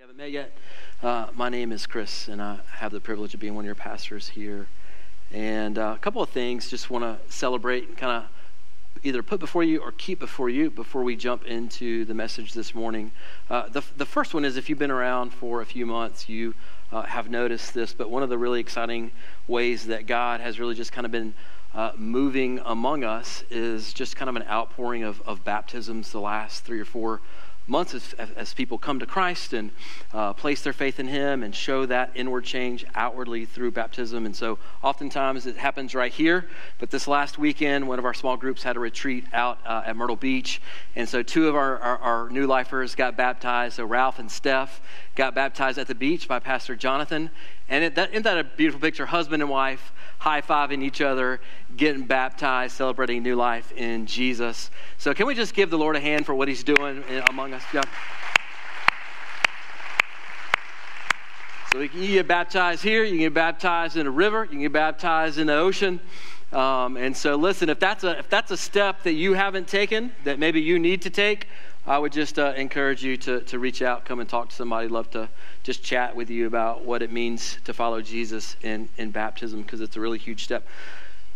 We haven't met yet. Uh, my name is Chris, and I have the privilege of being one of your pastors here. And uh, a couple of things just want to celebrate and kind of either put before you or keep before you before we jump into the message this morning. Uh, the, the first one is if you've been around for a few months, you uh, have noticed this, but one of the really exciting ways that God has really just kind of been uh, moving among us is just kind of an outpouring of, of baptisms the last three or four months as, as people come to Christ and uh, place their faith in Him and show that inward change outwardly through baptism. And so oftentimes it happens right here. But this last weekend, one of our small groups had a retreat out uh, at Myrtle Beach. And so two of our, our, our new lifers got baptized. So Ralph and Steph got baptized at the beach by Pastor Jonathan. And it, that, isn't that a beautiful picture? Husband and wife high fiving each other, getting baptized, celebrating new life in Jesus. So, can we just give the Lord a hand for what He's doing among us? Yeah. So, you can get baptized here, you can get baptized in a river, you can get baptized in the ocean. Um, and so, listen, if that's, a, if that's a step that you haven't taken, that maybe you need to take, I would just uh, encourage you to, to reach out, come and talk to somebody. Love to just chat with you about what it means to follow Jesus in, in baptism because it's a really huge step.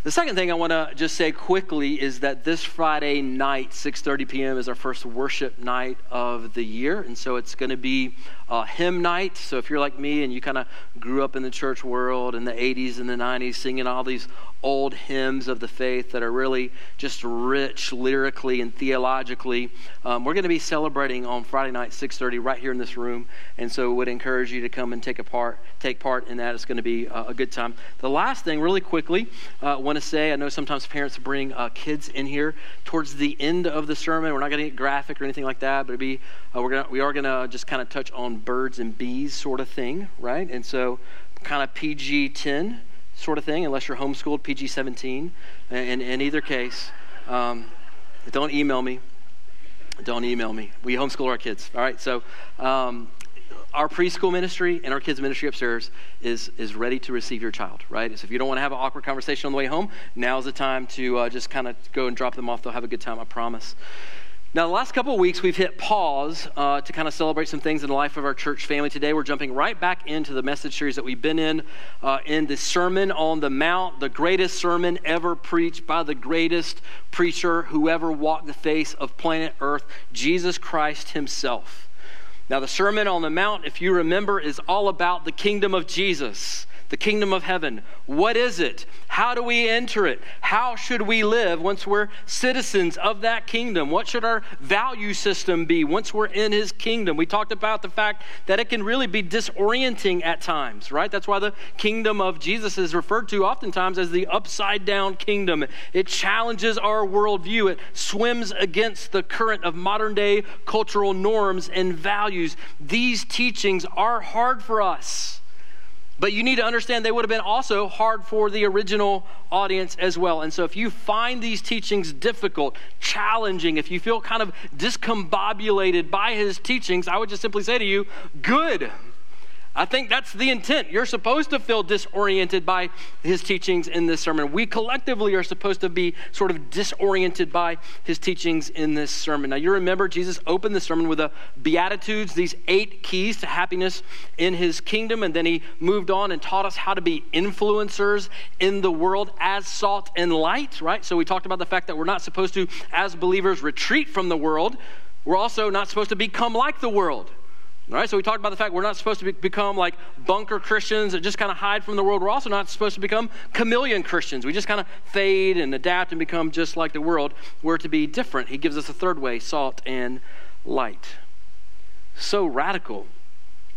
The second thing I want to just say quickly is that this Friday night, 6:30 p.m., is our first worship night of the year, and so it's going to be a hymn night. So if you're like me and you kind of grew up in the church world in the 80s and the 90s, singing all these old hymns of the faith that are really just rich lyrically and theologically, um, we're going to be celebrating on Friday night, 6:30, right here in this room, and so would encourage you to come and take a part, take part in that. It's going to be a, a good time. The last thing, really quickly, uh, want to say, I know sometimes parents bring uh, kids in here towards the end of the sermon. We're not going to get graphic or anything like that, but be uh, we're gonna we are going to just kind of touch on birds and bees sort of thing, right? And so, kind of PG 10 sort of thing, unless you're homeschooled, PG 17. In, in either case, um, don't email me. Don't email me. We homeschool our kids. All right. So, um, our preschool ministry and our kids ministry upstairs is is ready to receive your child right so if you don't want to have an awkward conversation on the way home now's the time to uh, just kind of go and drop them off they'll have a good time i promise now, the last couple of weeks, we've hit pause uh, to kind of celebrate some things in the life of our church family. Today, we're jumping right back into the message series that we've been in, uh, in the Sermon on the Mount, the greatest sermon ever preached by the greatest preacher who ever walked the face of planet Earth, Jesus Christ Himself. Now, the Sermon on the Mount, if you remember, is all about the kingdom of Jesus the kingdom of heaven. What is it? How do we enter it? How should we live once we're citizens of that kingdom? What should our value system be once we're in his kingdom? We talked about the fact that it can really be disorienting at times, right? That's why the kingdom of Jesus is referred to oftentimes as the upside down kingdom. It challenges our worldview, it swims against the current of modern day cultural norms and values. These teachings are hard for us. But you need to understand they would have been also hard for the original audience as well. And so if you find these teachings difficult, challenging, if you feel kind of discombobulated by his teachings, I would just simply say to you, good. I think that's the intent. You're supposed to feel disoriented by his teachings in this sermon. We collectively are supposed to be sort of disoriented by his teachings in this sermon. Now, you remember Jesus opened the sermon with the Beatitudes, these eight keys to happiness in his kingdom, and then he moved on and taught us how to be influencers in the world as salt and light, right? So we talked about the fact that we're not supposed to, as believers, retreat from the world. We're also not supposed to become like the world. All right, so we talked about the fact we're not supposed to be, become like bunker Christians that just kind of hide from the world. We're also not supposed to become chameleon Christians. We just kind of fade and adapt and become just like the world. We're to be different. He gives us a third way salt and light. So radical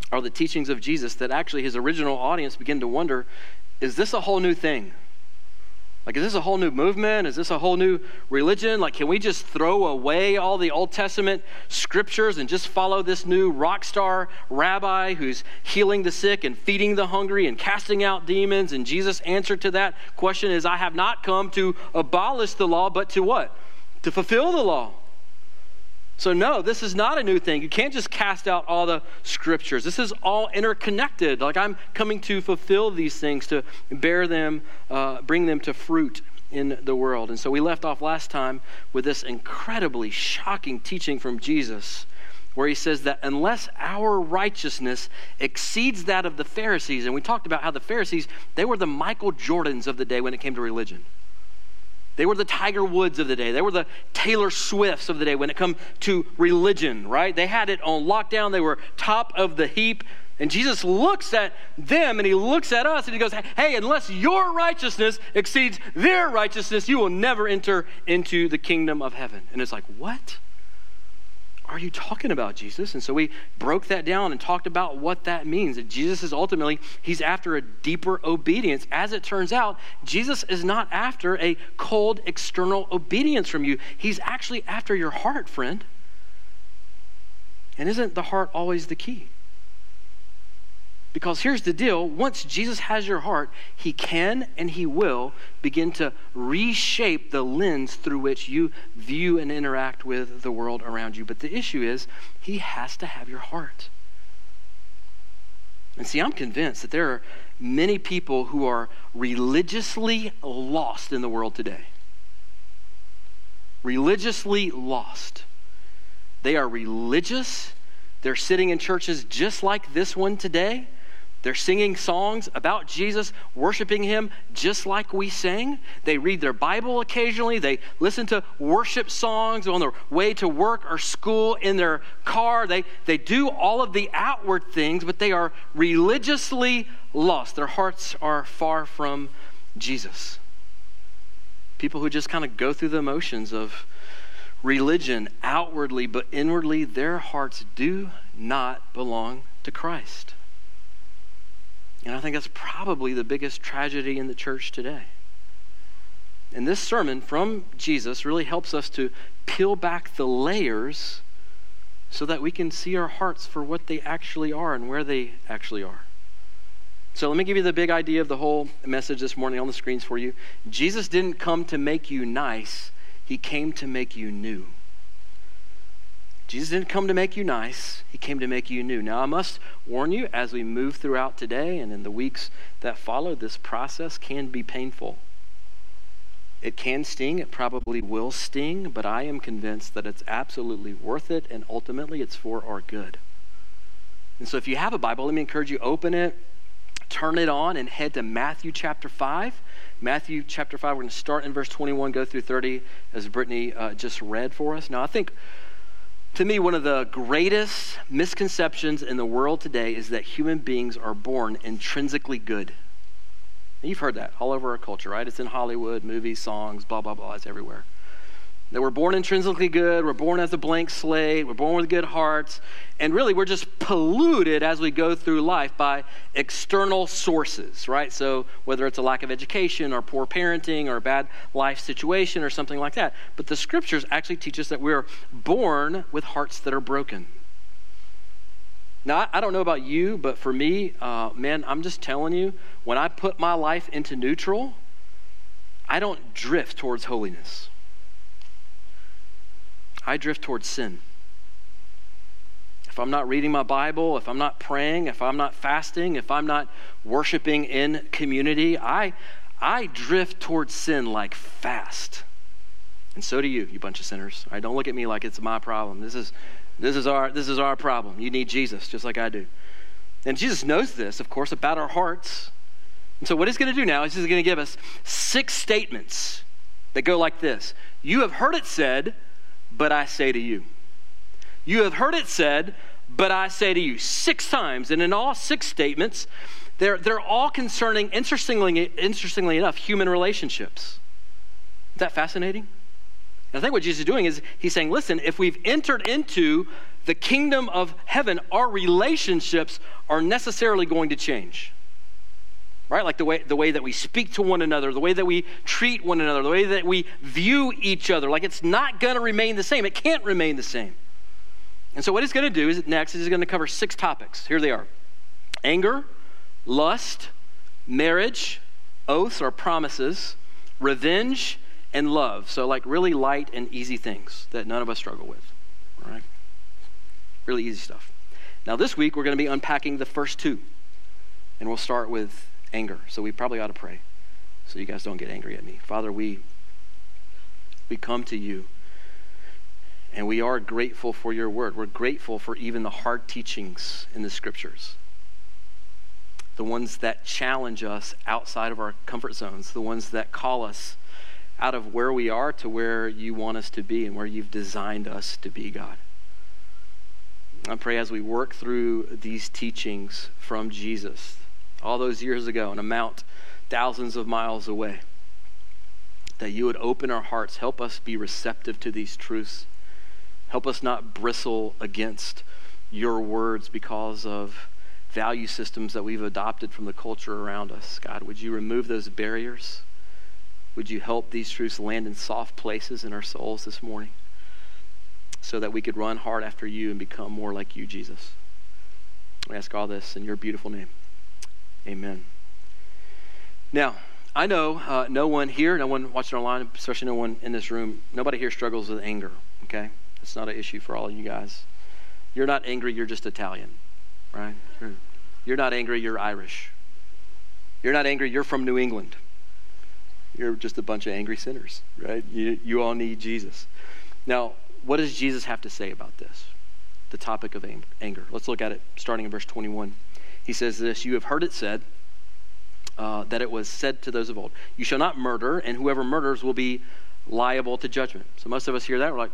are the teachings of Jesus that actually his original audience begin to wonder is this a whole new thing? Like, is this a whole new movement? Is this a whole new religion? Like, can we just throw away all the Old Testament scriptures and just follow this new rock star rabbi who's healing the sick and feeding the hungry and casting out demons? And Jesus' answer to that question is I have not come to abolish the law, but to what? To fulfill the law. So, no, this is not a new thing. You can't just cast out all the scriptures. This is all interconnected. Like I'm coming to fulfill these things, to bear them, uh, bring them to fruit in the world. And so we left off last time with this incredibly shocking teaching from Jesus where he says that unless our righteousness exceeds that of the Pharisees, and we talked about how the Pharisees, they were the Michael Jordans of the day when it came to religion. They were the Tiger Woods of the day. They were the Taylor Swifts of the day when it come to religion, right? They had it on lockdown. They were top of the heap. And Jesus looks at them and he looks at us and he goes, Hey, unless your righteousness exceeds their righteousness, you will never enter into the kingdom of heaven. And it's like, What? Are you talking about, Jesus? And so we broke that down and talked about what that means. That Jesus is ultimately, he's after a deeper obedience. As it turns out, Jesus is not after a cold external obedience from you. He's actually after your heart, friend. And isn't the heart always the key? Because here's the deal once Jesus has your heart, he can and he will begin to reshape the lens through which you view and interact with the world around you. But the issue is, he has to have your heart. And see, I'm convinced that there are many people who are religiously lost in the world today. Religiously lost. They are religious. They're sitting in churches just like this one today they're singing songs about Jesus, worshiping Him just like we sing. They read their Bible occasionally. They listen to worship songs on their way to work or school in their car. They, they do all of the outward things, but they are religiously lost. Their hearts are far from Jesus. People who just kind of go through the motions of religion outwardly, but inwardly, their hearts do not belong to Christ. And I think that's probably the biggest tragedy in the church today. And this sermon from Jesus really helps us to peel back the layers so that we can see our hearts for what they actually are and where they actually are. So let me give you the big idea of the whole message this morning on the screens for you. Jesus didn't come to make you nice, he came to make you new. Jesus didn't come to make you nice, he came to make you new. Now, I must warn you as we move throughout today and in the weeks that follow, this process can be painful. It can sting, it probably will sting, but I am convinced that it's absolutely worth it and ultimately it's for our good. And so, if you have a Bible, let me encourage you open it, turn it on, and head to Matthew chapter 5. Matthew chapter 5, we're going to start in verse 21, go through 30, as Brittany uh, just read for us. Now, I think to me, one of the greatest misconceptions in the world today is that human beings are born intrinsically good. You've heard that all over our culture, right? It's in Hollywood, movies, songs, blah, blah, blah. It's everywhere. That we're born intrinsically good, we're born as a blank slate, we're born with good hearts, and really we're just polluted as we go through life by external sources, right? So whether it's a lack of education or poor parenting or a bad life situation or something like that. But the scriptures actually teach us that we're born with hearts that are broken. Now, I don't know about you, but for me, uh, man, I'm just telling you, when I put my life into neutral, I don't drift towards holiness. I drift towards sin. If I'm not reading my Bible, if I'm not praying, if I'm not fasting, if I'm not worshiping in community, I, I drift towards sin like fast. And so do you, you bunch of sinners. Right? Don't look at me like it's my problem. This is, this, is our, this is our problem. You need Jesus, just like I do. And Jesus knows this, of course, about our hearts. And so, what he's going to do now is he's going to give us six statements that go like this You have heard it said, but I say to you. You have heard it said, but I say to you. Six times. And in all six statements, they're, they're all concerning, interestingly, interestingly enough, human relationships. Is that fascinating? And I think what Jesus is doing is he's saying, listen, if we've entered into the kingdom of heaven, our relationships are necessarily going to change right? Like the way, the way that we speak to one another, the way that we treat one another, the way that we view each other. Like it's not going to remain the same. It can't remain the same. And so, what he's going to do is next is going to cover six topics. Here they are anger, lust, marriage, oaths or promises, revenge, and love. So, like really light and easy things that none of us struggle with. All right? Really easy stuff. Now, this week we're going to be unpacking the first two. And we'll start with anger. So we probably ought to pray so you guys don't get angry at me. Father, we we come to you And we are grateful for your word. We're grateful for even the hard teachings in the scriptures, the ones that challenge us outside of our comfort zones, the ones that call us out of where we are to where you want us to be and where you've designed us to be, God. I pray as we work through these teachings from Jesus all those years ago on a mount thousands of miles away, that you would open our hearts, help us be receptive to these truths, help us not bristle against your words because of value systems that we've adopted from the culture around us. God, would you remove those barriers? Would you help these truths land in soft places in our souls this morning? so that we could run hard after you and become more like you, Jesus. We ask all this in your beautiful name. Amen. Now, I know uh, no one here, no one watching online, especially no one in this room, nobody here struggles with anger, okay? It's not an issue for all of you guys. You're not angry, you're just Italian, right? You're, not angry, you're Irish. You're not angry, you're from New England. You're just a bunch of angry sinners, right? You, you all need Jesus. Now, what does Jesus have to say about this? The topic of anger. Let's look at it starting in verse 21. He says this You have heard it said, uh, that it was said to those of old, You shall not murder, and whoever murders will be liable to judgment. So most of us hear that, we're like,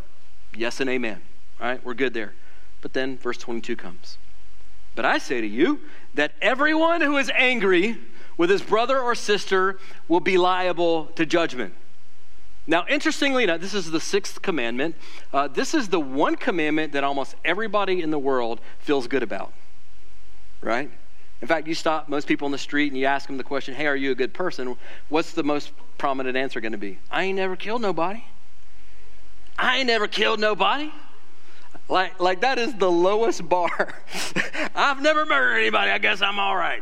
Yes and amen. All right, we're good there. But then verse 22 comes. But I say to you that everyone who is angry with his brother or sister will be liable to judgment. Now, interestingly enough, this is the sixth commandment. Uh, this is the one commandment that almost everybody in the world feels good about, right? In fact, you stop most people in the street and you ask them the question, hey, are you a good person? What's the most prominent answer going to be? I ain't never killed nobody. I ain't never killed nobody. Like, like that is the lowest bar. I've never murdered anybody. I guess I'm all right.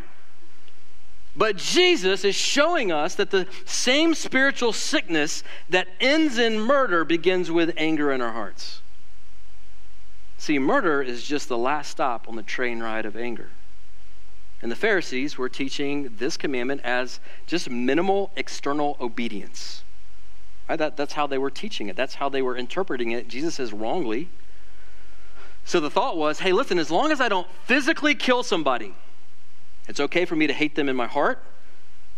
But Jesus is showing us that the same spiritual sickness that ends in murder begins with anger in our hearts. See, murder is just the last stop on the train ride of anger. And the Pharisees were teaching this commandment as just minimal external obedience. Right? That, that's how they were teaching it, that's how they were interpreting it. Jesus says wrongly. So the thought was hey, listen, as long as I don't physically kill somebody, it's okay for me to hate them in my heart.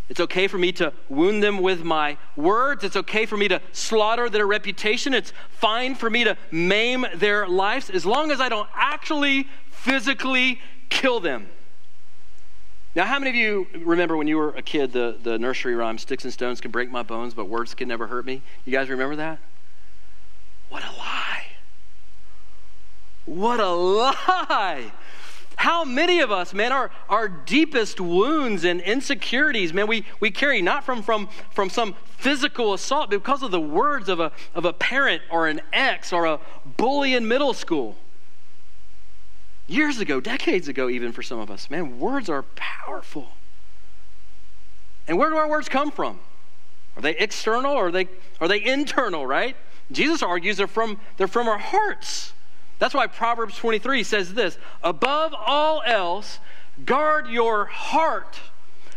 It's okay for me to wound them with my words. It's okay for me to slaughter their reputation. It's fine for me to maim their lives as long as I don't actually physically kill them. Now, how many of you remember when you were a kid the, the nursery rhyme, Sticks and Stones can break my bones, but words can never hurt me? You guys remember that? What a lie. What a lie. How many of us, man, our, our deepest wounds and insecurities, man, we, we carry not from, from, from some physical assault, but because of the words of a, of a parent or an ex or a bully in middle school. Years ago, decades ago, even for some of us, man, words are powerful. And where do our words come from? Are they external or are they, are they internal, right? Jesus argues they're from, they're from our hearts. That's why Proverbs 23 says this Above all else, guard your heart,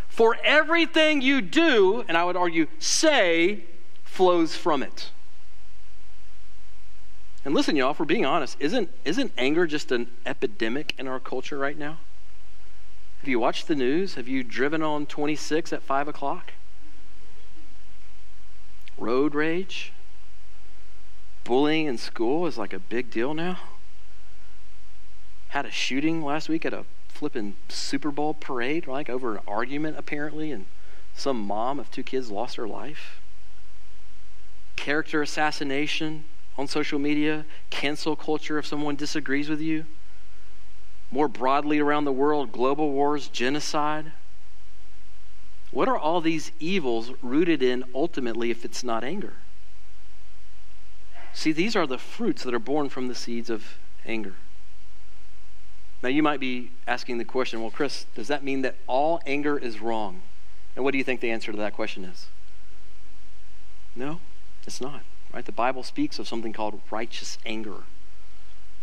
for everything you do, and I would argue say, flows from it. And listen, y'all, for being honest, isn't, isn't anger just an epidemic in our culture right now? Have you watched the news? Have you driven on 26 at 5 o'clock? Road rage? Bullying in school is like a big deal now had a shooting last week at a flipping Super Bowl parade, like over an argument apparently, and some mom of two kids lost her life. Character assassination on social media, cancel culture if someone disagrees with you. More broadly around the world, global wars, genocide. What are all these evils rooted in ultimately if it's not anger? See, these are the fruits that are born from the seeds of anger. Now, you might be asking the question well, Chris, does that mean that all anger is wrong? And what do you think the answer to that question is? No, it's not. Right? The Bible speaks of something called righteous anger.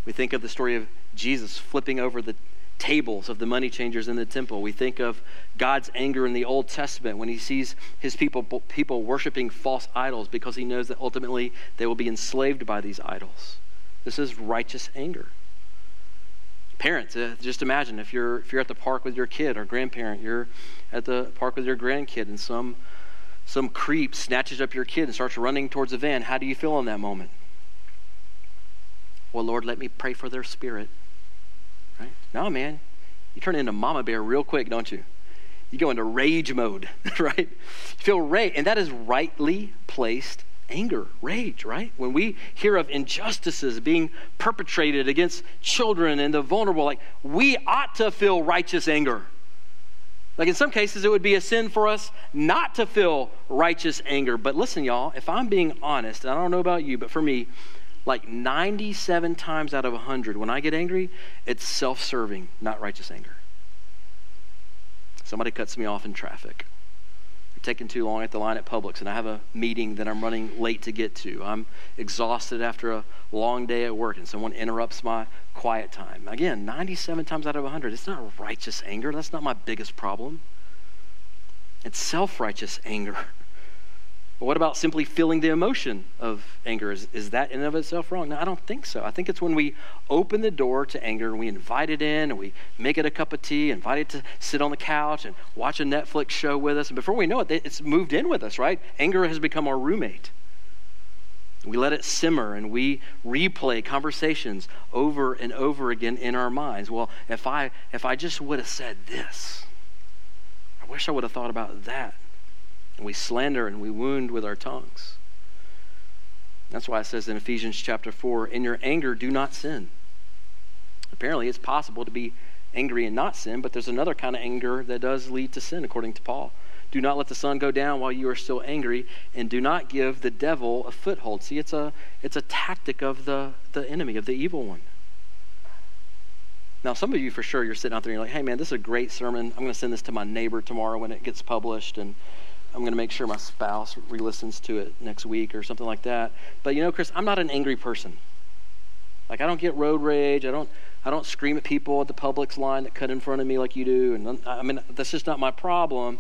We think of the story of Jesus flipping over the tables of the money changers in the temple. We think of God's anger in the Old Testament when he sees his people people worshiping false idols because he knows that ultimately they will be enslaved by these idols. This is righteous anger. Parents, uh, just imagine if you're if you're at the park with your kid or grandparent, you're at the park with your grandkid, and some some creep snatches up your kid and starts running towards the van. How do you feel in that moment? Well, Lord, let me pray for their spirit. Right? No, man, you turn into Mama Bear real quick, don't you? You go into rage mode, right? You feel rage, and that is rightly placed anger, rage, right? When we hear of injustices being perpetrated against children and the vulnerable, like we ought to feel righteous anger. Like in some cases, it would be a sin for us not to feel righteous anger. But listen, y'all, if I'm being honest, I don't know about you, but for me, like 97 times out of 100, when I get angry, it's self serving, not righteous anger. Somebody cuts me off in traffic taking too long at the line at Publix and I have a meeting that I'm running late to get to. I'm exhausted after a long day at work and someone interrupts my quiet time. Again, 97 times out of 100, it's not righteous anger. That's not my biggest problem. It's self righteous anger. But what about simply feeling the emotion of anger? Is, is that in and of itself wrong? No, I don't think so. I think it's when we open the door to anger and we invite it in and we make it a cup of tea, invite it to sit on the couch and watch a Netflix show with us. And before we know it, it's moved in with us, right? Anger has become our roommate. We let it simmer and we replay conversations over and over again in our minds. Well, if I if I just would have said this, I wish I would have thought about that. We slander and we wound with our tongues. That's why it says in Ephesians chapter 4 In your anger, do not sin. Apparently, it's possible to be angry and not sin, but there's another kind of anger that does lead to sin, according to Paul. Do not let the sun go down while you are still angry, and do not give the devil a foothold. See, it's a, it's a tactic of the, the enemy, of the evil one. Now, some of you for sure, you're sitting out there and you're like, hey, man, this is a great sermon. I'm going to send this to my neighbor tomorrow when it gets published. And I'm going to make sure my spouse re listens to it next week or something like that. But you know, Chris, I'm not an angry person. Like, I don't get road rage. I don't, I don't scream at people at the Publix line that cut in front of me like you do. And I mean, that's just not my problem.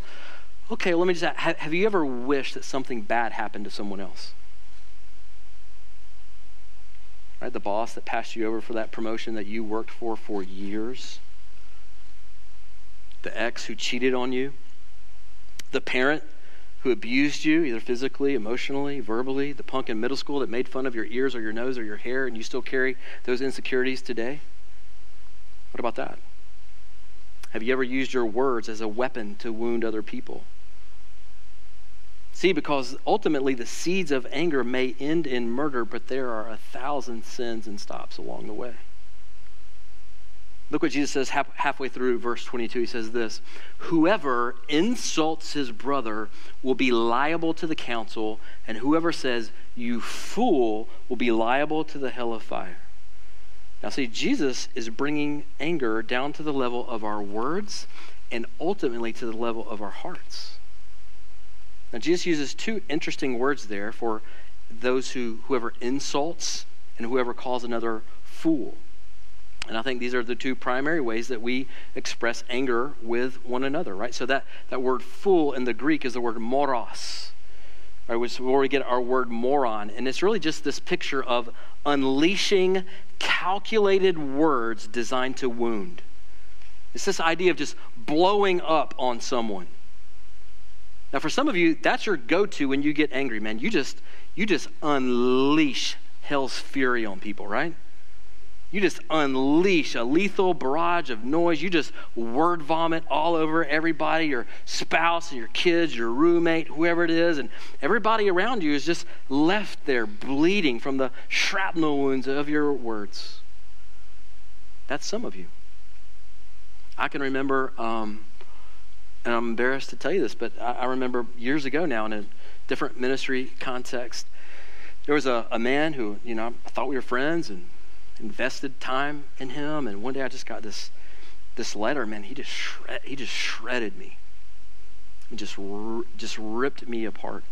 Okay, let me just ask, have you ever wished that something bad happened to someone else? Right, the boss that passed you over for that promotion that you worked for for years, the ex who cheated on you, the parent who abused you, either physically, emotionally, verbally, the punk in middle school that made fun of your ears or your nose or your hair, and you still carry those insecurities today? What about that? Have you ever used your words as a weapon to wound other people? See, because ultimately the seeds of anger may end in murder, but there are a thousand sins and stops along the way. Look what Jesus says half, halfway through verse 22. He says this Whoever insults his brother will be liable to the council, and whoever says, You fool, will be liable to the hell of fire. Now, see, Jesus is bringing anger down to the level of our words and ultimately to the level of our hearts. Now, Jesus uses two interesting words there for those who, whoever insults and whoever calls another fool. And I think these are the two primary ways that we express anger with one another, right? So that, that word fool in the Greek is the word moros, right, which is where we get our word moron. And it's really just this picture of unleashing calculated words designed to wound. It's this idea of just blowing up on someone. Now, for some of you, that's your go-to when you get angry, man. You just you just unleash hell's fury on people, right? You just unleash a lethal barrage of noise. You just word vomit all over everybody, your spouse and your kids, your roommate, whoever it is, and everybody around you is just left there bleeding from the shrapnel wounds of your words. That's some of you. I can remember, um, and I'm embarrassed to tell you this, but I, I remember years ago now in a different ministry context, there was a, a man who, you know, I thought we were friends and invested time in him. And one day I just got this this letter, man. He just shred, he just shredded me. He just just ripped me apart.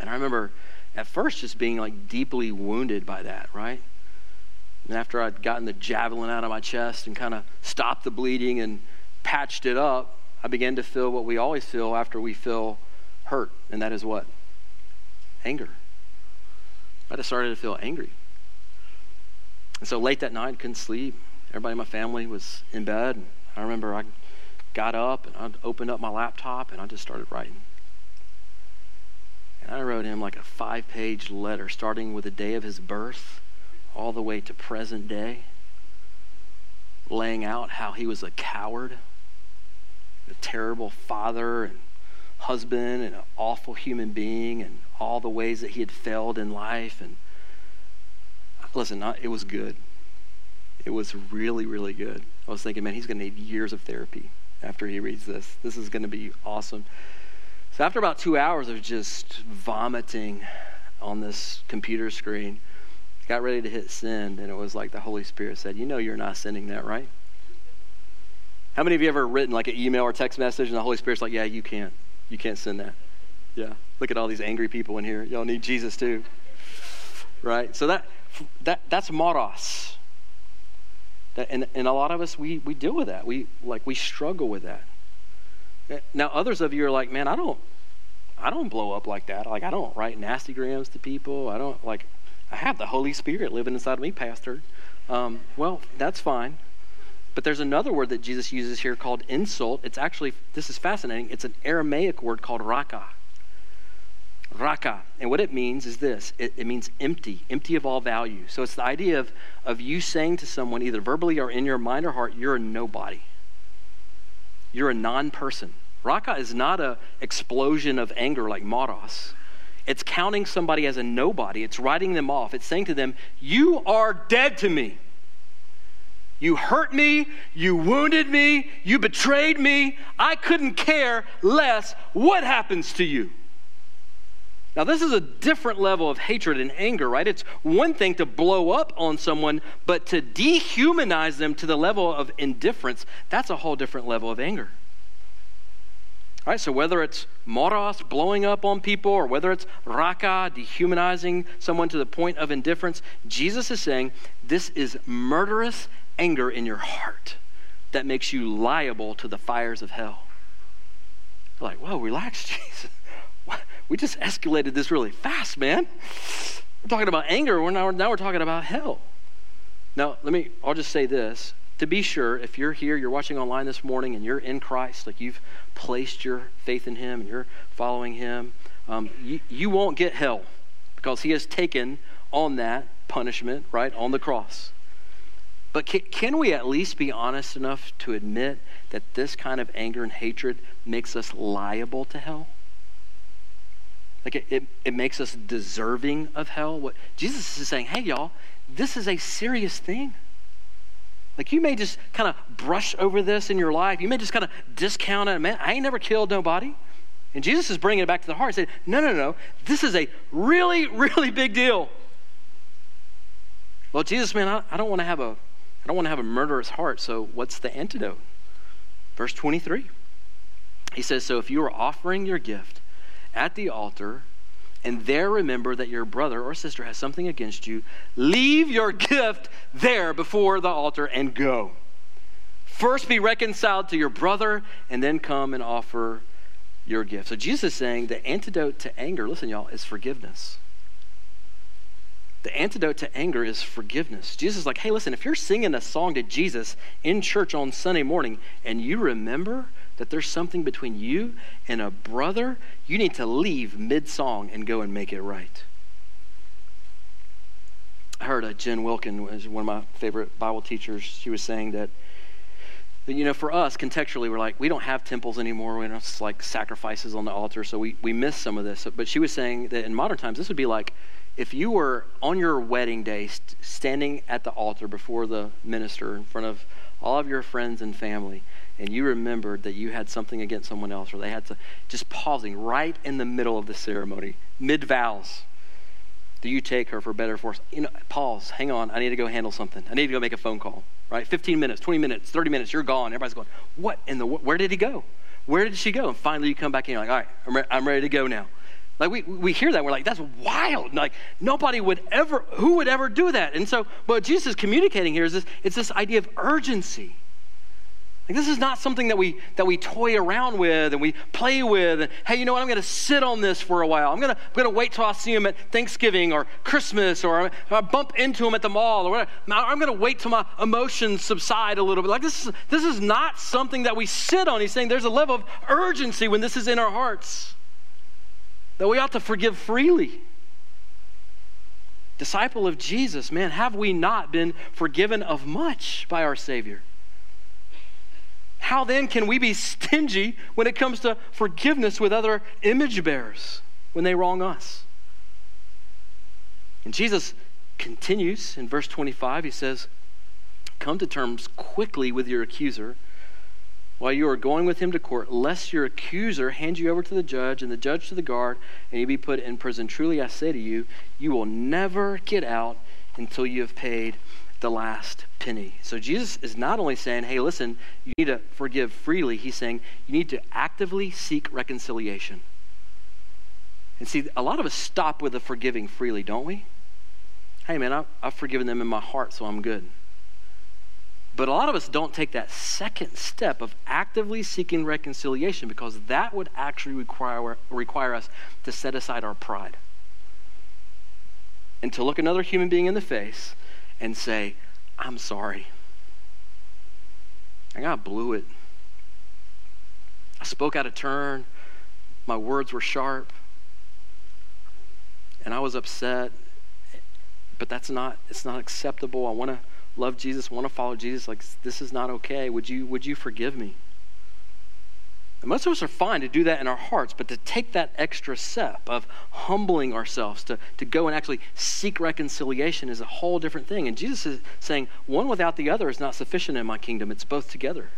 And I remember at first just being like deeply wounded by that, right? And after I'd gotten the javelin out of my chest and kind of stopped the bleeding and patched it up, I began to feel what we always feel after we feel hurt, and that is what? Anger. I just started to feel angry. And so late that night, couldn't sleep. Everybody in my family was in bed. I remember I got up and I opened up my laptop and I just started writing. And I wrote him like a five page letter, starting with the day of his birth all the way to present day, laying out how he was a coward, a terrible father and husband, and an awful human being, and all the ways that he had failed in life. And listen, it was good. It was really, really good. I was thinking, man, he's going to need years of therapy after he reads this. This is going to be awesome. So after about two hours of just vomiting on this computer screen, got ready to hit send, and it was like the Holy Spirit said, You know you're not sending that, right? How many of you ever written like an email or text message and the Holy Spirit's like, Yeah, you can't. You can't send that. Yeah. Look at all these angry people in here. Y'all need Jesus too. Right? So that that that's moros. That, and, and a lot of us we we deal with that. We like we struggle with that. Now, others of you are like, man, I don't, I don't blow up like that. Like, I don't write nasty grams to people. I don't like, I have the Holy Spirit living inside of me, Pastor. Um, well, that's fine. But there's another word that Jesus uses here called insult. It's actually, this is fascinating. It's an Aramaic word called raka. Raka. And what it means is this it, it, means empty, empty of all value. So it's the idea of, of you saying to someone, either verbally or in your mind or heart, you're a nobody you're a non person. Raka is not an explosion of anger like moros. It's counting somebody as a nobody. It's writing them off. It's saying to them, You are dead to me. You hurt me. You wounded me. You betrayed me. I couldn't care less what happens to you. Now, this is a different level of hatred and anger, right? It's one thing to blow up on someone, but to dehumanize them to the level of indifference, that's a whole different level of anger. All right, so whether it's moros, blowing up on people, or whether it's raka, dehumanizing someone to the point of indifference, Jesus is saying this is murderous anger in your heart that makes you liable to the fires of hell. You're like, whoa, relax, Jesus we just escalated this really fast, man. We're talking about anger. We're now, now we're talking about hell. Now, let me, I'll just say this. To be sure, if you're here, you're watching online this morning, and you're in Christ, like you've placed your faith in Him and you're following Him, um, you, you won't get hell because He has taken on that punishment, right, on the cross. But can, can we at least be honest enough to admit that this kind of anger and hatred makes us liable to hell? Like it, it, it makes us deserving of hell. What Jesus is saying, hey, y'all, this is a serious thing. Like you may just kind of brush over this in your life. You may just kind of discount it. Man, I ain't never killed nobody. And Jesus is bringing it back to the heart. Saying, no, no, no. This is a really, really big deal. Well, Jesus, man, I, I don't want to have a, I don't want to have a murderous heart. So what's the antidote? Verse 23. He says, so if you are offering your gift at the altar and there remember that your brother or sister has something against you, leave your gift there before the altar and go. First be reconciled to your brother and then come and offer your gift. So Jesus is saying the antidote to anger, listen, y'all, is forgiveness. The antidote to anger is forgiveness. Jesus is like, hey, listen, if you're singing a song to Jesus in church on Sunday morning and you remember that there's something between you and a brother, you need to leave mid song and go and make it right. I heard a Jen Wilkin, was one of my favorite Bible teachers. She was saying that, that, you know, for us, contextually, we're like, we don't have temples anymore. We don't like sacrifices on the altar, so we, we miss some of this. But she was saying that in modern times, this would be like if you were on your wedding day st- standing at the altar before the minister in front of all of your friends and family and you remembered that you had something against someone else, or they had to just pausing right in the middle of the ceremony, mid vows. Do you take her for better force? You know, pause, hang on, I need to go handle something. I need to go make a phone call, right? 15 minutes, 20 minutes, 30 minutes, you're gone. Everybody's going, what in the, where did he go? Where did she go? And finally you come back in, you're like, all right, I'm, re- I'm ready to go now. Like we, we hear that, we're like, that's wild. Like nobody would ever, who would ever do that? And so what Jesus is communicating here is this, it's this idea of urgency Like this is not something that we that we toy around with and we play with. And hey, you know what? I'm going to sit on this for a while. I'm going to I'm going to wait till I see him at Thanksgiving or Christmas or I bump into him at the mall or whatever. I'm going to wait till my emotions subside a little bit. Like this is this is not something that we sit on. He's saying there's a level of urgency when this is in our hearts that we ought to forgive freely. Disciple of Jesus, man, have we not been forgiven of much by our Savior? How then can we be stingy when it comes to forgiveness with other image bearers when they wrong us? And Jesus continues in verse 25. He says, Come to terms quickly with your accuser while you are going with him to court, lest your accuser hand you over to the judge and the judge to the guard, and you be put in prison. Truly I say to you, you will never get out until you have paid the last penny. So Jesus is not only saying, hey, listen, you need to forgive freely, he's saying you need to actively seek reconciliation. And see, a lot of us stop with the forgiving freely, don't we? Hey, man, I've, I've forgiven them in my heart, so I'm good. But a lot of us don't take that second step of actively seeking reconciliation because that would actually require, require us to set aside our pride and to look another human being in the face and say, I'm sorry. I got blew it. I spoke out of turn. My words were sharp. And I was upset. But that's not it's not acceptable. I want to love Jesus, want to follow Jesus. Like this is not okay. Would you would you forgive me? And most of us are fine to do that in our hearts, but to take that extra step of humbling ourselves, to, to go and actually seek reconciliation is a whole different thing. And Jesus is saying, one without the other is not sufficient in my kingdom, it's both together.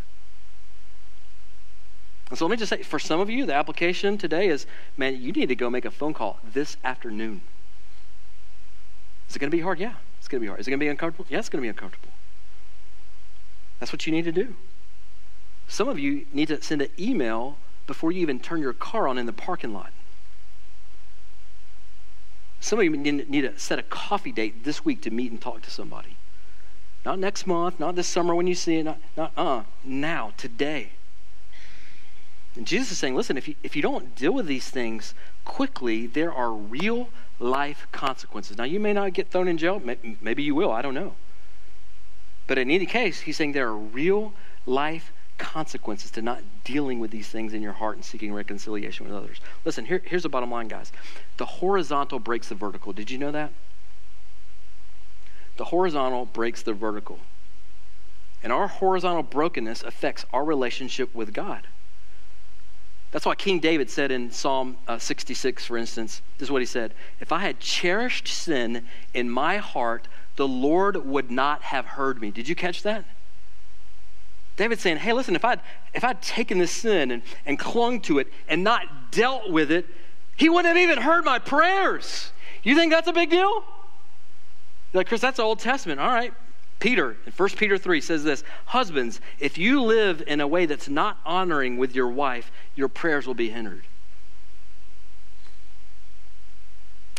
And so let me just say, for some of you, the application today is man, you need to go make a phone call this afternoon. Is it going to be hard? Yeah, it's going to be hard. Is it going to be uncomfortable? Yeah, it's going to be uncomfortable. That's what you need to do. Some of you need to send an email before you even turn your car on in the parking lot. Some of you need to set a coffee date this week to meet and talk to somebody. Not next month, not this summer when you see it, not, not uh, now, today. And Jesus is saying, listen, if you, if you don't deal with these things quickly, there are real life consequences. Now, you may not get thrown in jail. Maybe you will. I don't know. But in any case, he's saying there are real life consequences to not dealing with these things in your heart and seeking reconciliation with others. Listen, here, here's the bottom line, guys. The horizontal breaks the vertical. Did you know that? The horizontal breaks the vertical. And our horizontal brokenness affects our relationship with God. That's why King David said in Psalm uh, 66, for instance, this is what he said If I had cherished sin in my heart, the Lord would not have heard me. Did you catch that? David's saying, hey, listen, if I'd, if I'd taken this sin and, and clung to it and not dealt with it, he wouldn't have even heard my prayers. You think that's a big deal? You're like, Chris, that's the Old Testament. All right. Peter, in 1 Peter 3, says this Husbands, if you live in a way that's not honoring with your wife, your prayers will be hindered.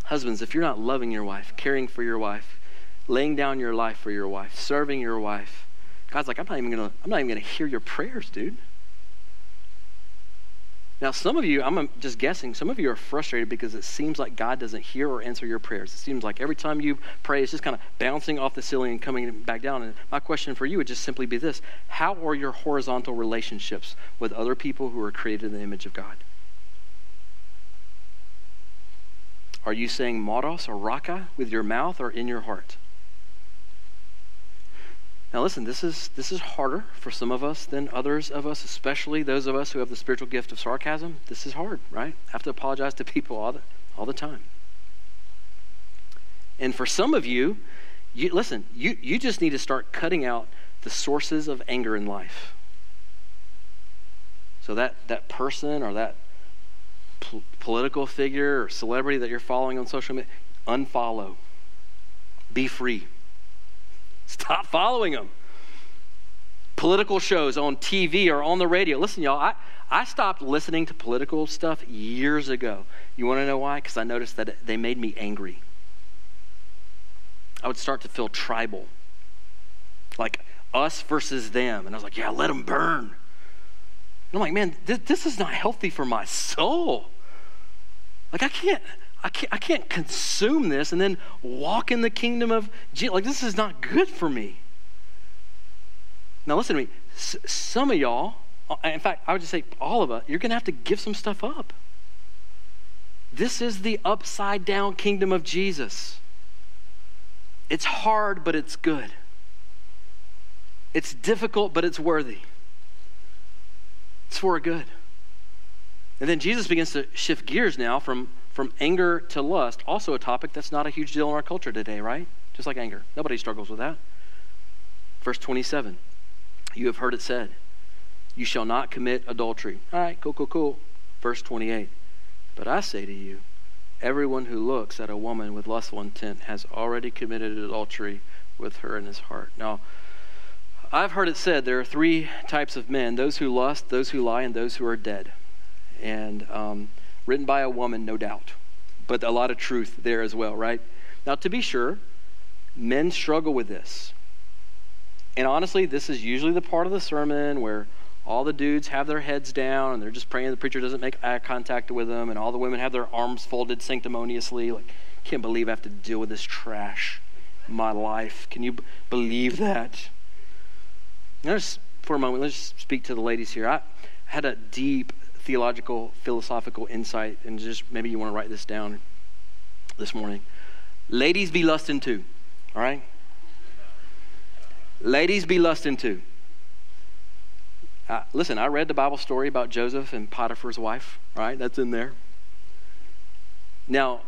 Husbands, if you're not loving your wife, caring for your wife, laying down your life for your wife, serving your wife, God's like, I'm not even gonna, I'm not even gonna hear your prayers, dude. Now, some of you, I'm just guessing, some of you are frustrated because it seems like God doesn't hear or answer your prayers. It seems like every time you pray, it's just kind of bouncing off the ceiling and coming back down. And my question for you would just simply be this How are your horizontal relationships with other people who are created in the image of God? Are you saying moros or raka with your mouth or in your heart? Now, listen, this is, this is harder for some of us than others of us, especially those of us who have the spiritual gift of sarcasm. This is hard, right? I have to apologize to people all the, all the time. And for some of you, you listen, you, you just need to start cutting out the sources of anger in life. So that, that person or that political figure or celebrity that you're following on social media, unfollow. Be free. Stop following them. Political shows on TV or on the radio. Listen, y'all, I, I stopped listening to political stuff years ago. You want to know why? Because I noticed that they made me angry. I would start to feel tribal. Like us versus them. And I was like, yeah, let them burn. And I'm like, man, this, this is not healthy for my soul. Like, I can't. I can't, I can't consume this and then walk in the kingdom of Jesus. Like, this is not good for me. Now, listen to me. S- some of y'all, uh, in fact, I would just say all of us, you're going to have to give some stuff up. This is the upside down kingdom of Jesus. It's hard, but it's good. It's difficult, but it's worthy. It's for a good. And then Jesus begins to shift gears now from, from anger to lust, also a topic that's not a huge deal in our culture today, right? Just like anger. Nobody struggles with that. Verse 27 You have heard it said, You shall not commit adultery. All right, cool, cool, cool. Verse 28 But I say to you, everyone who looks at a woman with lustful intent has already committed adultery with her in his heart. Now, I've heard it said there are three types of men those who lust, those who lie, and those who are dead. And um, written by a woman, no doubt, but a lot of truth there as well, right? Now, to be sure, men struggle with this. And honestly, this is usually the part of the sermon where all the dudes have their heads down and they're just praying the preacher doesn't make eye contact with them, and all the women have their arms folded sanctimoniously. Like, can't believe I have to deal with this trash my life. Can you b- believe that? Let's, for a moment, let's speak to the ladies here. I had a deep theological, philosophical insight, and just maybe you want to write this down this morning. Ladies be lusting too, all right? Ladies be lusting too. Uh, listen, I read the Bible story about Joseph and Potiphar's wife, right? That's in there. Now,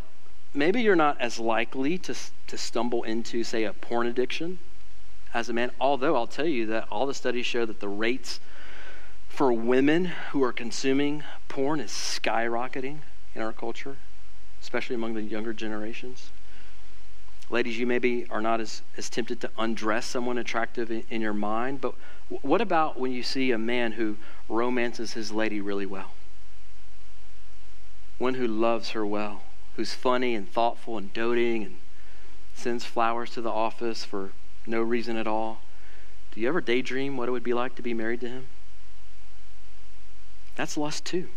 maybe you're not as likely to, to stumble into, say, a porn addiction as a man. Although I'll tell you that all the studies show that the rates for women who are consuming porn is skyrocketing in our culture, especially among the younger generations. Ladies, you maybe are not as, as tempted to undress someone attractive in, in your mind, but what about when you see a man who romances his lady really well? One who loves her well, who's funny and thoughtful and doting and sends flowers to the office for no reason at all. Do you ever daydream what it would be like to be married to him? That's lust too.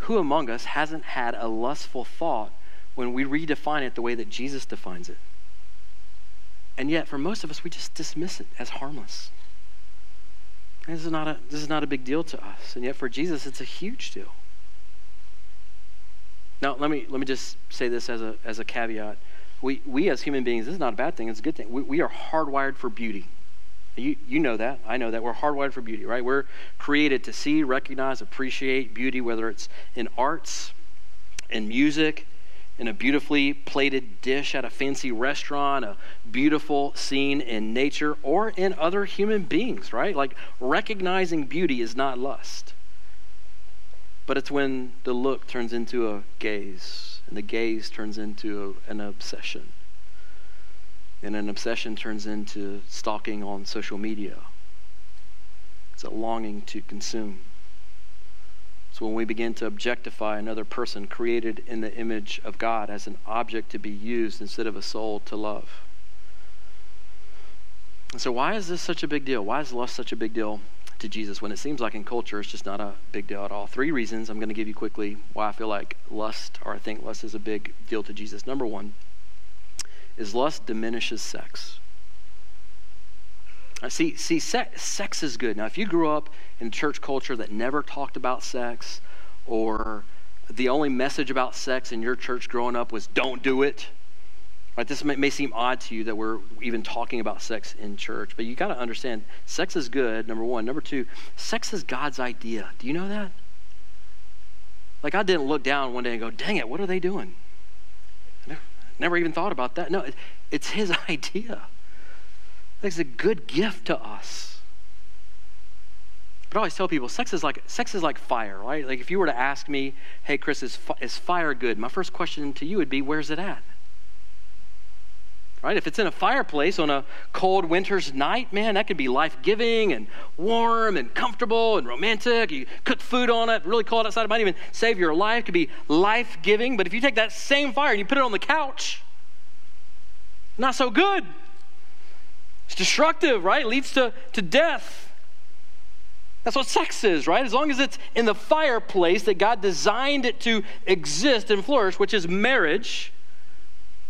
Who among us hasn't had a lustful thought when we redefine it the way that Jesus defines it? And yet, for most of us, we just dismiss it as harmless. this is not a, this is not a big deal to us. And yet, for Jesus, it's a huge deal. Now, let me, let me just say this as a, as a caveat we, we as human beings, this is not a bad thing, it's a good thing. We, we are hardwired for beauty. You, you know that. I know that. We're hardwired for beauty, right? We're created to see, recognize, appreciate beauty, whether it's in arts, in music, in a beautifully plated dish at a fancy restaurant, a beautiful scene in nature, or in other human beings, right? Like recognizing beauty is not lust. But it's when the look turns into a gaze and the gaze turns into a, an obsession. And an obsession turns into stalking on social media. It's a longing to consume. So when we begin to objectify another person created in the image of God as an object to be used instead of a soul to love. And so, why is this such a big deal? Why is lust such a big deal to Jesus when it seems like in culture it's just not a big deal at all. Three reasons I'm going to give you quickly why I feel like lust, or I think lust is a big deal to Jesus. Number one is lust diminishes sex. See, see, sex, sex is good. Now, if you grew up in church culture that never talked about sex, or the only message about sex in your church growing up was don't do it, Right, this may, may, seem odd to you that we're even talking about sex in church, but you got to understand sex is good, number one. Number two, sex is God's idea. Do you know that? Like, I didn't look down one day and go, dang it, what are they doing? Never, even thought about that. No, it, it's His idea. It's a good gift to us. But I always tell people, sex is like sex is like fire, right? Like if you were to ask me, "Hey, Chris, is, is fire good?" My first question to you would be, "Where's it at?" Right? If it's in a fireplace on a cold winter's night, man, that could be life giving and warm and comfortable and romantic. You cook food on it, really cold outside, it might even save your life, it could be life giving. But if you take that same fire and you put it on the couch, not so good. It's destructive, right? It leads to, to death. That's what sex is, right? As long as it's in the fireplace that God designed it to exist and flourish, which is marriage,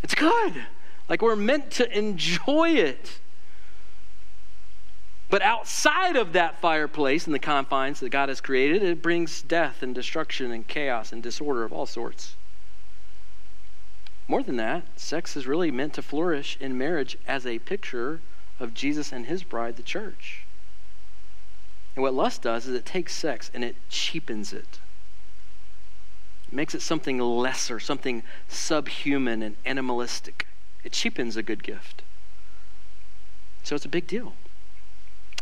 it's good. Like we're meant to enjoy it. But outside of that fireplace and the confines that God has created, it brings death and destruction and chaos and disorder of all sorts. More than that, sex is really meant to flourish in marriage as a picture of Jesus and his bride, the church. And what lust does is it takes sex and it cheapens it. It makes it something lesser, something subhuman and animalistic. It cheapens a good gift. So it's a big deal.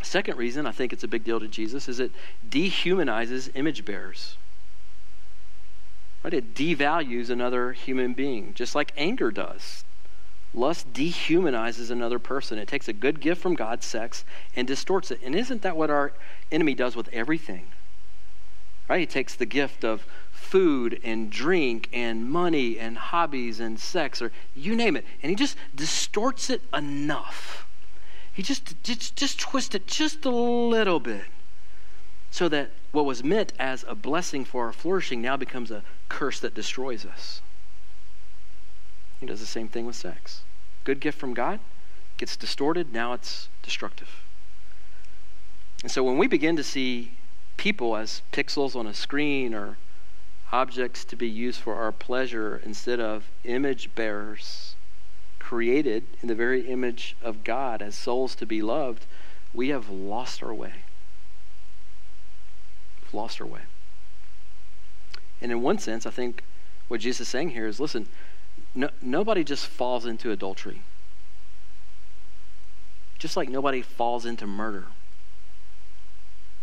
Second reason I think it's a big deal to Jesus is it dehumanizes image bearers. Right? It devalues another human being, just like anger does. Lust dehumanizes another person. It takes a good gift from God, sex, and distorts it. And isn't that what our enemy does with everything? Right? He takes the gift of food and drink and money and hobbies and sex or you name it, and he just distorts it enough he just, just, just twist it just a little bit so that what was meant as a blessing for our flourishing now becomes a curse that destroys us. He does the same thing with sex. Good gift from God gets distorted, now it's destructive. And so when we begin to see people as pixels on a screen or objects to be used for our pleasure instead of image bearers created in the very image of God as souls to be loved, we have lost our way. We've lost our way. And in one sense, I think what Jesus is saying here is listen, no, nobody just falls into adultery. Just like nobody falls into murder.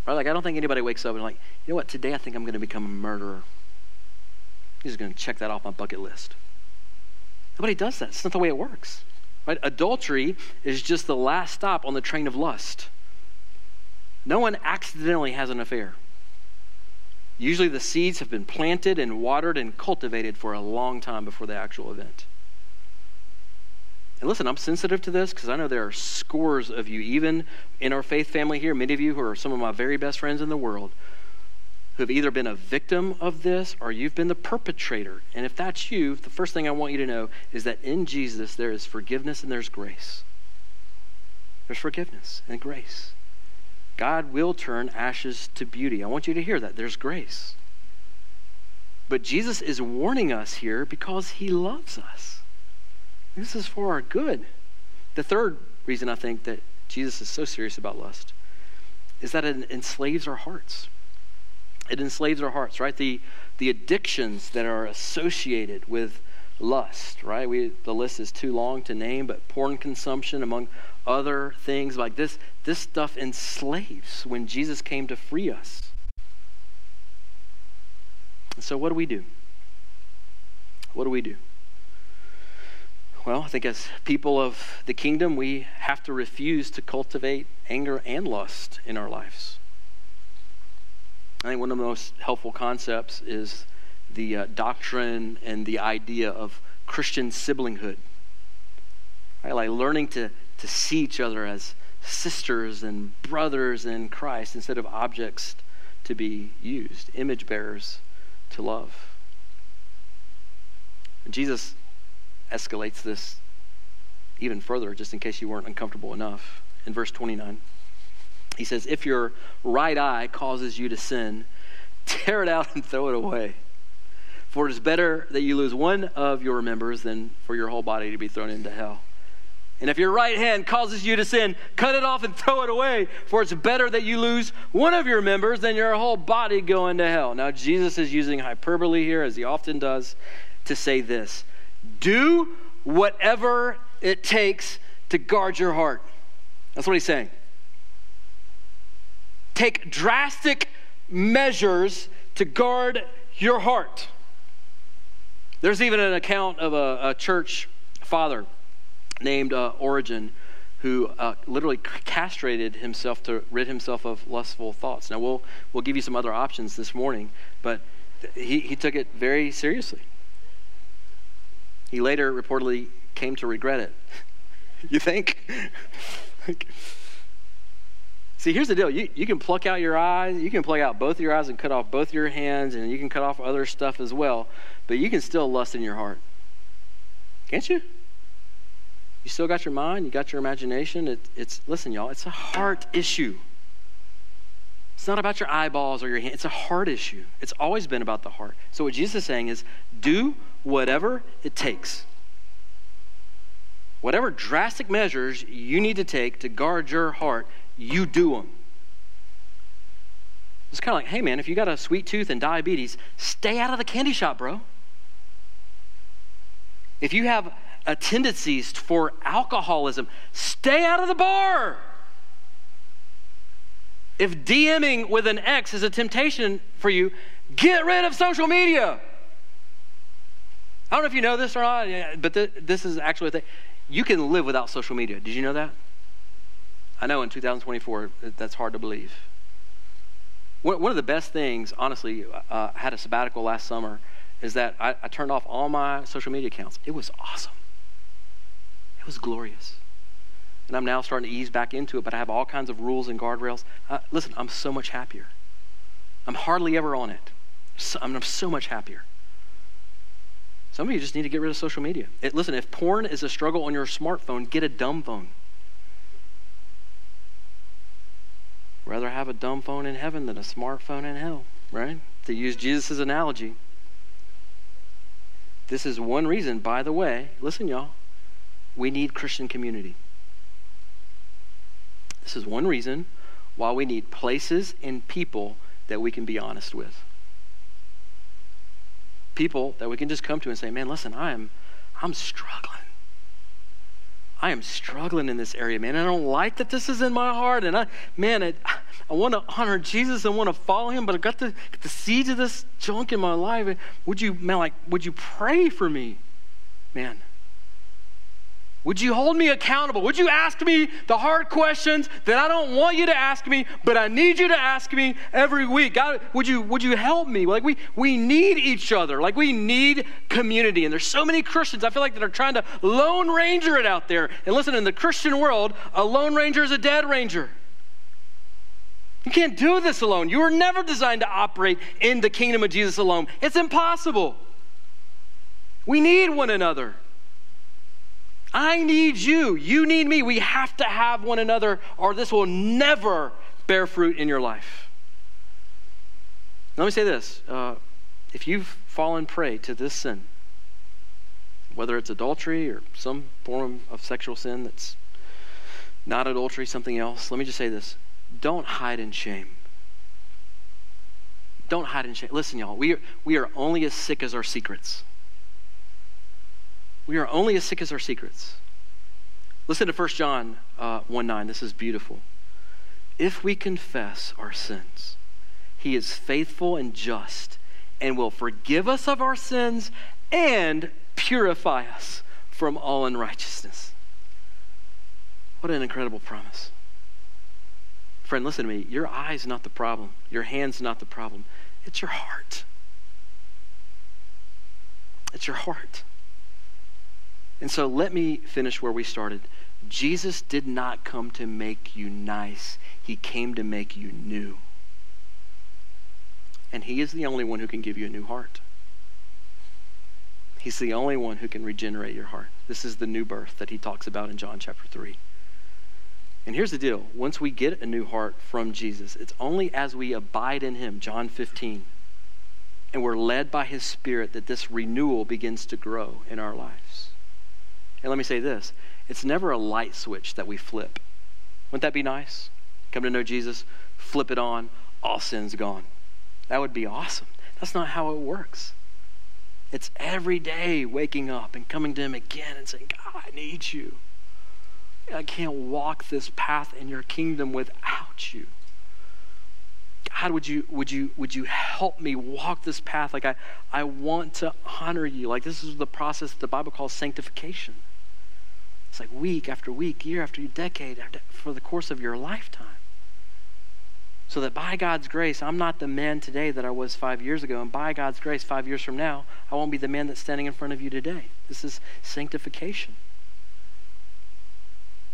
Right? Like, I don't think anybody wakes up and, like, you know what, today I think I'm going to become a murderer. He's going to check that off my bucket list. Nobody does that. It's not the way it works. Right? Adultery is just the last stop on the train of lust. No one accidentally has an affair. Usually the seeds have been planted and watered and cultivated for a long time before the actual event. And listen, I'm sensitive to this because I know there are scores of you, even in our faith family here, many of you who are some of my very best friends in the world, who have either been a victim of this or you've been the perpetrator. And if that's you, the first thing I want you to know is that in Jesus there is forgiveness and there's grace. There's forgiveness and grace. God will turn ashes to beauty. I want you to hear that. There's grace. But Jesus is warning us here because he loves us. This is for our good. The third reason I think that Jesus is so serious about lust is that it enslaves our hearts it enslaves our hearts, right? The, the addictions that are associated with lust, right? We, the list is too long to name, but porn consumption, among other things like this, this stuff enslaves when Jesus came to free us. So, what do we do? What do we do? Well, I think as people of the kingdom, we have to refuse to cultivate anger and lust in our lives. I think one of the most helpful concepts is the uh, doctrine and the idea of Christian siblinghood. Right? Like learning to, to see each other as sisters and brothers in Christ instead of objects to be used, image bearers to love. And Jesus escalates this even further, just in case you weren't uncomfortable enough, in verse 29. He says, If your right eye causes you to sin, tear it out and throw it away. For it is better that you lose one of your members than for your whole body to be thrown into hell. And if your right hand causes you to sin, cut it off and throw it away. For it's better that you lose one of your members than your whole body go into hell. Now, Jesus is using hyperbole here, as he often does, to say this Do whatever it takes to guard your heart. That's what he's saying take drastic measures to guard your heart. There's even an account of a, a church father named uh, Origen who uh, literally castrated himself to rid himself of lustful thoughts. Now, we'll, we'll give you some other options this morning, but he, he took it very seriously. He later reportedly came to regret it. you think? See, here's the deal. You, you can pluck out your eyes, you can pluck out both your eyes and cut off both your hands, and you can cut off other stuff as well, but you can still lust in your heart. Can't you? You still got your mind, you got your imagination. It, it's, listen, y'all, it's a heart issue. It's not about your eyeballs or your hand. It's a heart issue. It's always been about the heart. So what Jesus is saying is do whatever it takes. Whatever drastic measures you need to take to guard your heart, you do them. It's kind of like, hey man, if you got a sweet tooth and diabetes, stay out of the candy shop, bro. If you have a tendencies for alcoholism, stay out of the bar. If DMing with an ex is a temptation for you, get rid of social media. I don't know if you know this or not, but this is actually a thing. You can live without social media. Did you know that? I know in 2024, that's hard to believe. One of the best things, honestly, uh, I had a sabbatical last summer, is that I, I turned off all my social media accounts. It was awesome. It was glorious. And I'm now starting to ease back into it, but I have all kinds of rules and guardrails. Uh, listen, I'm so much happier. I'm hardly ever on it. So, I'm, I'm so much happier. Some of you just need to get rid of social media. It, listen, if porn is a struggle on your smartphone, get a dumb phone. Rather have a dumb phone in heaven than a smartphone in hell, right? To use Jesus' analogy. This is one reason, by the way, listen, y'all, we need Christian community. This is one reason why we need places and people that we can be honest with. People that we can just come to and say, man, listen, I am I'm struggling. I am struggling in this area, man. I don't like that this is in my heart. And I, man, I, I want to honor Jesus. I want to follow him, but I've got the, got the seeds of this junk in my life. Would you, man, like, would you pray for me? Man, would you hold me accountable? Would you ask me the hard questions that I don't want you to ask me, but I need you to ask me every week? God, would you would you help me? Like we we need each other. Like we need community. And there's so many Christians I feel like that are trying to lone ranger it out there. And listen, in the Christian world, a lone ranger is a dead ranger. You can't do this alone. You were never designed to operate in the kingdom of Jesus alone. It's impossible. We need one another. I need you. You need me. We have to have one another, or this will never bear fruit in your life. Let me say this uh, if you've fallen prey to this sin, whether it's adultery or some form of sexual sin that's not adultery, something else, let me just say this don't hide in shame. Don't hide in shame. Listen, y'all, we are, we are only as sick as our secrets. We are only as sick as our secrets. Listen to 1 John uh, 1 9. This is beautiful. If we confess our sins, he is faithful and just and will forgive us of our sins and purify us from all unrighteousness. What an incredible promise. Friend, listen to me. Your eye's not the problem, your hand's not the problem. It's your heart. It's your heart. And so let me finish where we started. Jesus did not come to make you nice, He came to make you new. And He is the only one who can give you a new heart. He's the only one who can regenerate your heart. This is the new birth that He talks about in John chapter 3. And here's the deal once we get a new heart from Jesus, it's only as we abide in Him, John 15, and we're led by His Spirit that this renewal begins to grow in our lives. And let me say this it's never a light switch that we flip. Wouldn't that be nice? Come to know Jesus, flip it on, all sin's gone. That would be awesome. That's not how it works. It's every day waking up and coming to Him again and saying, God, I need you. I can't walk this path in your kingdom without you. God, would you, would you, would you help me walk this path? Like I, I want to honor you. Like this is the process that the Bible calls sanctification. It's like week after week, year after decade after, for the course of your lifetime. So that by God's grace, I'm not the man today that I was five years ago. And by God's grace, five years from now, I won't be the man that's standing in front of you today. This is sanctification.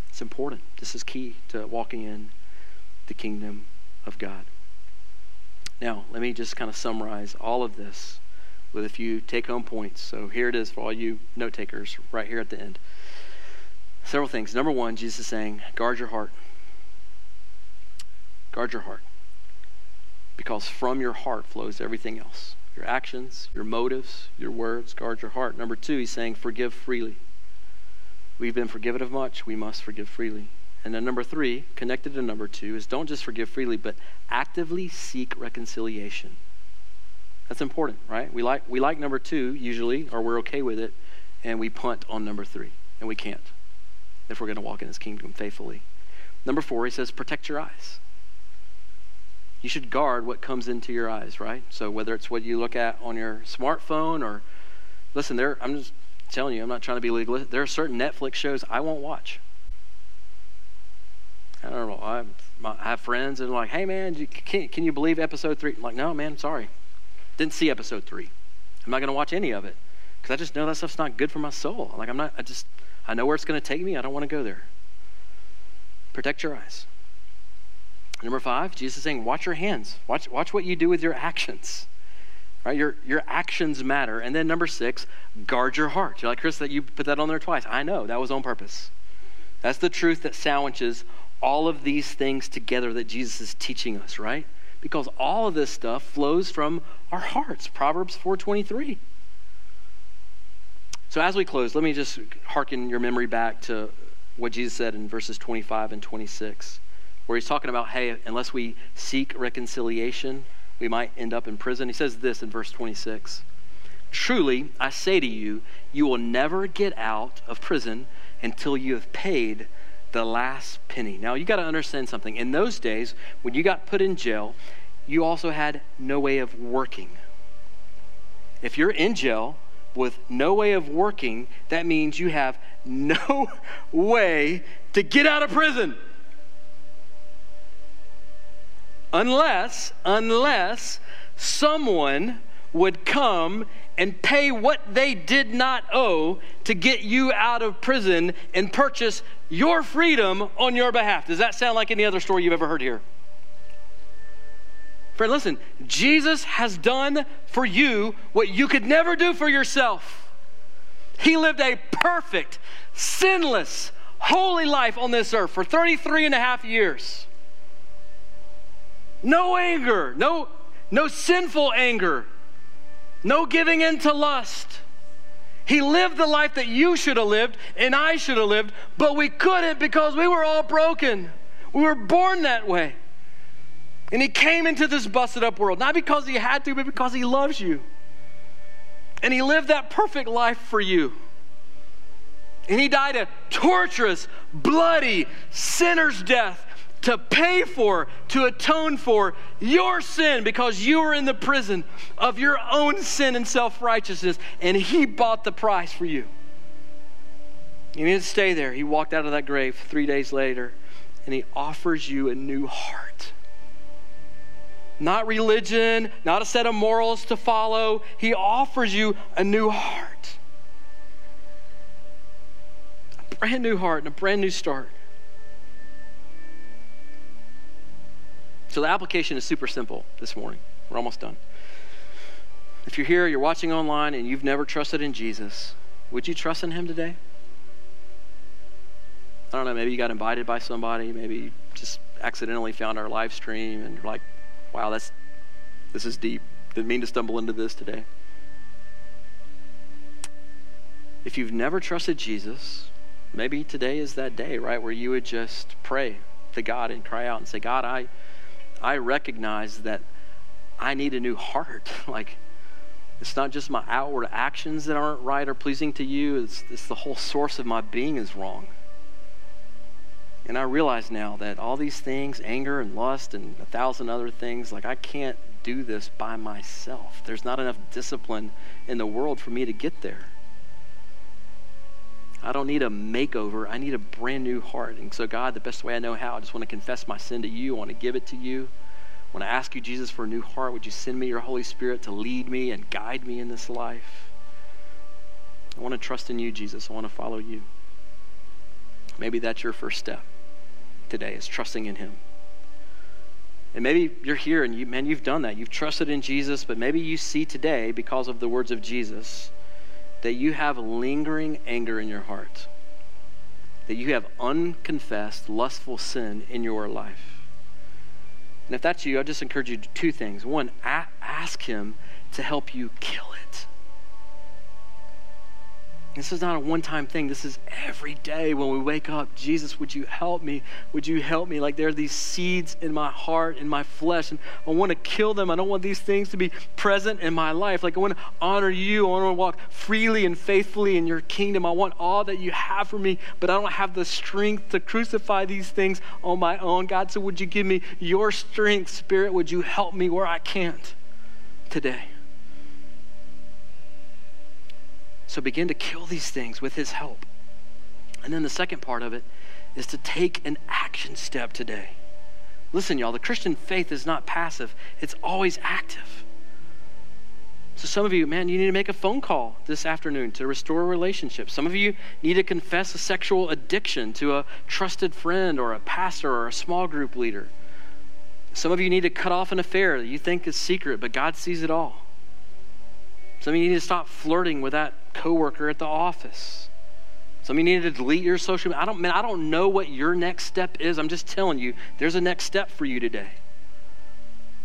It's important. This is key to walking in the kingdom of God. Now, let me just kind of summarize all of this with a few take home points. So here it is for all you note takers right here at the end. Several things. Number one, Jesus is saying, guard your heart. Guard your heart. Because from your heart flows everything else your actions, your motives, your words. Guard your heart. Number two, he's saying, forgive freely. We've been forgiven of much, we must forgive freely. And then number three, connected to number two, is don't just forgive freely, but actively seek reconciliation. That's important, right? We like, we like number two usually, or we're okay with it, and we punt on number three, and we can't if we're going to walk in his kingdom faithfully. Number four, he says, protect your eyes. You should guard what comes into your eyes, right? So whether it's what you look at on your smartphone or, listen, there, I'm just telling you, I'm not trying to be legalist. There are certain Netflix shows I won't watch. I don't know. I, have friends and like, hey man, can, can you believe episode three? I'm like, no man, sorry, didn't see episode three. I'm not going to watch any of it because I just know that stuff's not good for my soul. Like I'm not. I just I know where it's going to take me. I don't want to go there. Protect your eyes. Number five, Jesus is saying, watch your hands. Watch, watch what you do with your actions. Right? Your, your actions matter. And then number six, guard your heart. You're like, Chris, that you put that on there twice. I know, that was on purpose. That's the truth that sandwiches all of these things together that Jesus is teaching us, right? Because all of this stuff flows from our hearts. Proverbs 4:23. So as we close, let me just hearken your memory back to what Jesus said in verses 25 and 26, where he's talking about, hey, unless we seek reconciliation, we might end up in prison. He says this in verse 26 Truly, I say to you, you will never get out of prison until you have paid the last penny. Now, you got to understand something. In those days, when you got put in jail, you also had no way of working. If you're in jail with no way of working, that means you have no way to get out of prison. Unless, unless someone would come and pay what they did not owe to get you out of prison and purchase your freedom on your behalf. Does that sound like any other story you've ever heard here? Friend, listen, Jesus has done for you what you could never do for yourself. He lived a perfect, sinless, holy life on this earth for 33 and a half years. No anger, no, no sinful anger, no giving in to lust. He lived the life that you should have lived and I should have lived, but we couldn't because we were all broken. We were born that way. And he came into this busted up world, not because he had to, but because he loves you. And he lived that perfect life for you. And he died a torturous, bloody, sinner's death to pay for, to atone for your sin because you were in the prison of your own sin and self righteousness, and He bought the price for you. He didn't stay there. He walked out of that grave three days later, and He offers you a new heart. Not religion, not a set of morals to follow. He offers you a new heart. A brand new heart and a brand new start. So the application is super simple this morning. We're almost done. If you're here, you're watching online, and you've never trusted in Jesus, would you trust in Him today? I don't know, maybe you got invited by somebody, maybe you just accidentally found our live stream and you're like, wow, that's this is deep. Didn't mean to stumble into this today. If you've never trusted Jesus, maybe today is that day, right, where you would just pray to God and cry out and say, God, I I recognize that I need a new heart. like, it's not just my outward actions that aren't right or pleasing to you, it's, it's the whole source of my being is wrong. And I realize now that all these things, anger and lust and a thousand other things, like I can't do this by myself. There's not enough discipline in the world for me to get there. I don't need a makeover. I need a brand new heart. And so, God, the best way I know how, I just want to confess my sin to you. I want to give it to you. I want to ask you, Jesus, for a new heart. Would you send me your Holy Spirit to lead me and guide me in this life? I want to trust in you, Jesus. I want to follow you. Maybe that's your first step today, is trusting in Him. And maybe you're here and you, man, you've done that. You've trusted in Jesus, but maybe you see today, because of the words of Jesus, that you have lingering anger in your heart, that you have unconfessed, lustful sin in your life. And if that's you, I just encourage you to do two things. One, ask Him to help you kill it. This is not a one time thing. This is every day when we wake up. Jesus, would you help me? Would you help me? Like there are these seeds in my heart, in my flesh, and I want to kill them. I don't want these things to be present in my life. Like I want to honor you. I want to walk freely and faithfully in your kingdom. I want all that you have for me, but I don't have the strength to crucify these things on my own. God, so would you give me your strength, Spirit? Would you help me where I can't today? So begin to kill these things with his help. And then the second part of it is to take an action step today. Listen, y'all, the Christian faith is not passive, it's always active. So, some of you, man, you need to make a phone call this afternoon to restore a relationship. Some of you need to confess a sexual addiction to a trusted friend or a pastor or a small group leader. Some of you need to cut off an affair that you think is secret, but God sees it all. Some of you need to stop flirting with that coworker at the office. Some of you need to delete your social media. I don't, man, I don't know what your next step is. I'm just telling you, there's a next step for you today.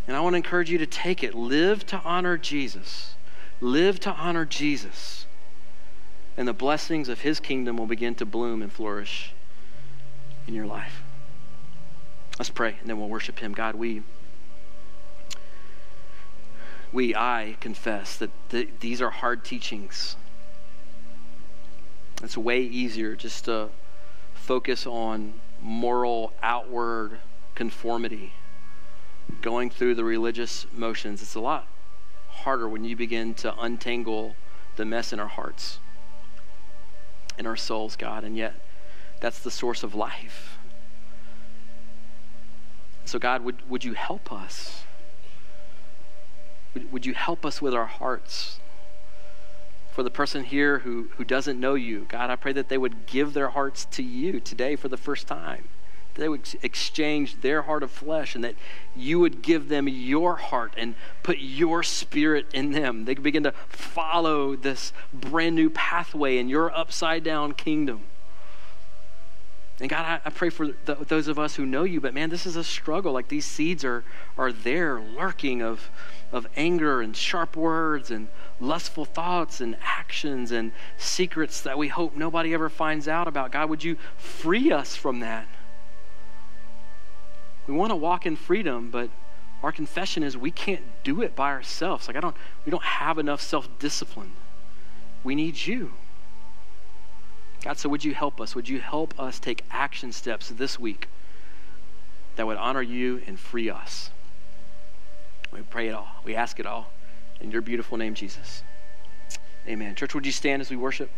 And I want to encourage you to take it. Live to honor Jesus. Live to honor Jesus. And the blessings of his kingdom will begin to bloom and flourish in your life. Let's pray, and then we'll worship him. God, we we, I confess that th- these are hard teachings. It's way easier just to focus on moral outward conformity, going through the religious motions. It's a lot harder when you begin to untangle the mess in our hearts, in our souls, God, and yet that's the source of life. So, God, would, would you help us? Would, would you help us with our hearts? For the person here who, who doesn't know you, God, I pray that they would give their hearts to you today for the first time. They would exchange their heart of flesh and that you would give them your heart and put your spirit in them. They could begin to follow this brand new pathway in your upside down kingdom. And God, I, I pray for the, those of us who know you, but man, this is a struggle. Like these seeds are, are there lurking of, of anger and sharp words and lustful thoughts and actions and secrets that we hope nobody ever finds out about. God, would you free us from that? We want to walk in freedom, but our confession is we can't do it by ourselves. Like I don't we don't have enough self-discipline. We need you. God, so would you help us? Would you help us take action steps this week that would honor you and free us? We pray it all. We ask it all. In your beautiful name, Jesus. Amen. Church, would you stand as we worship?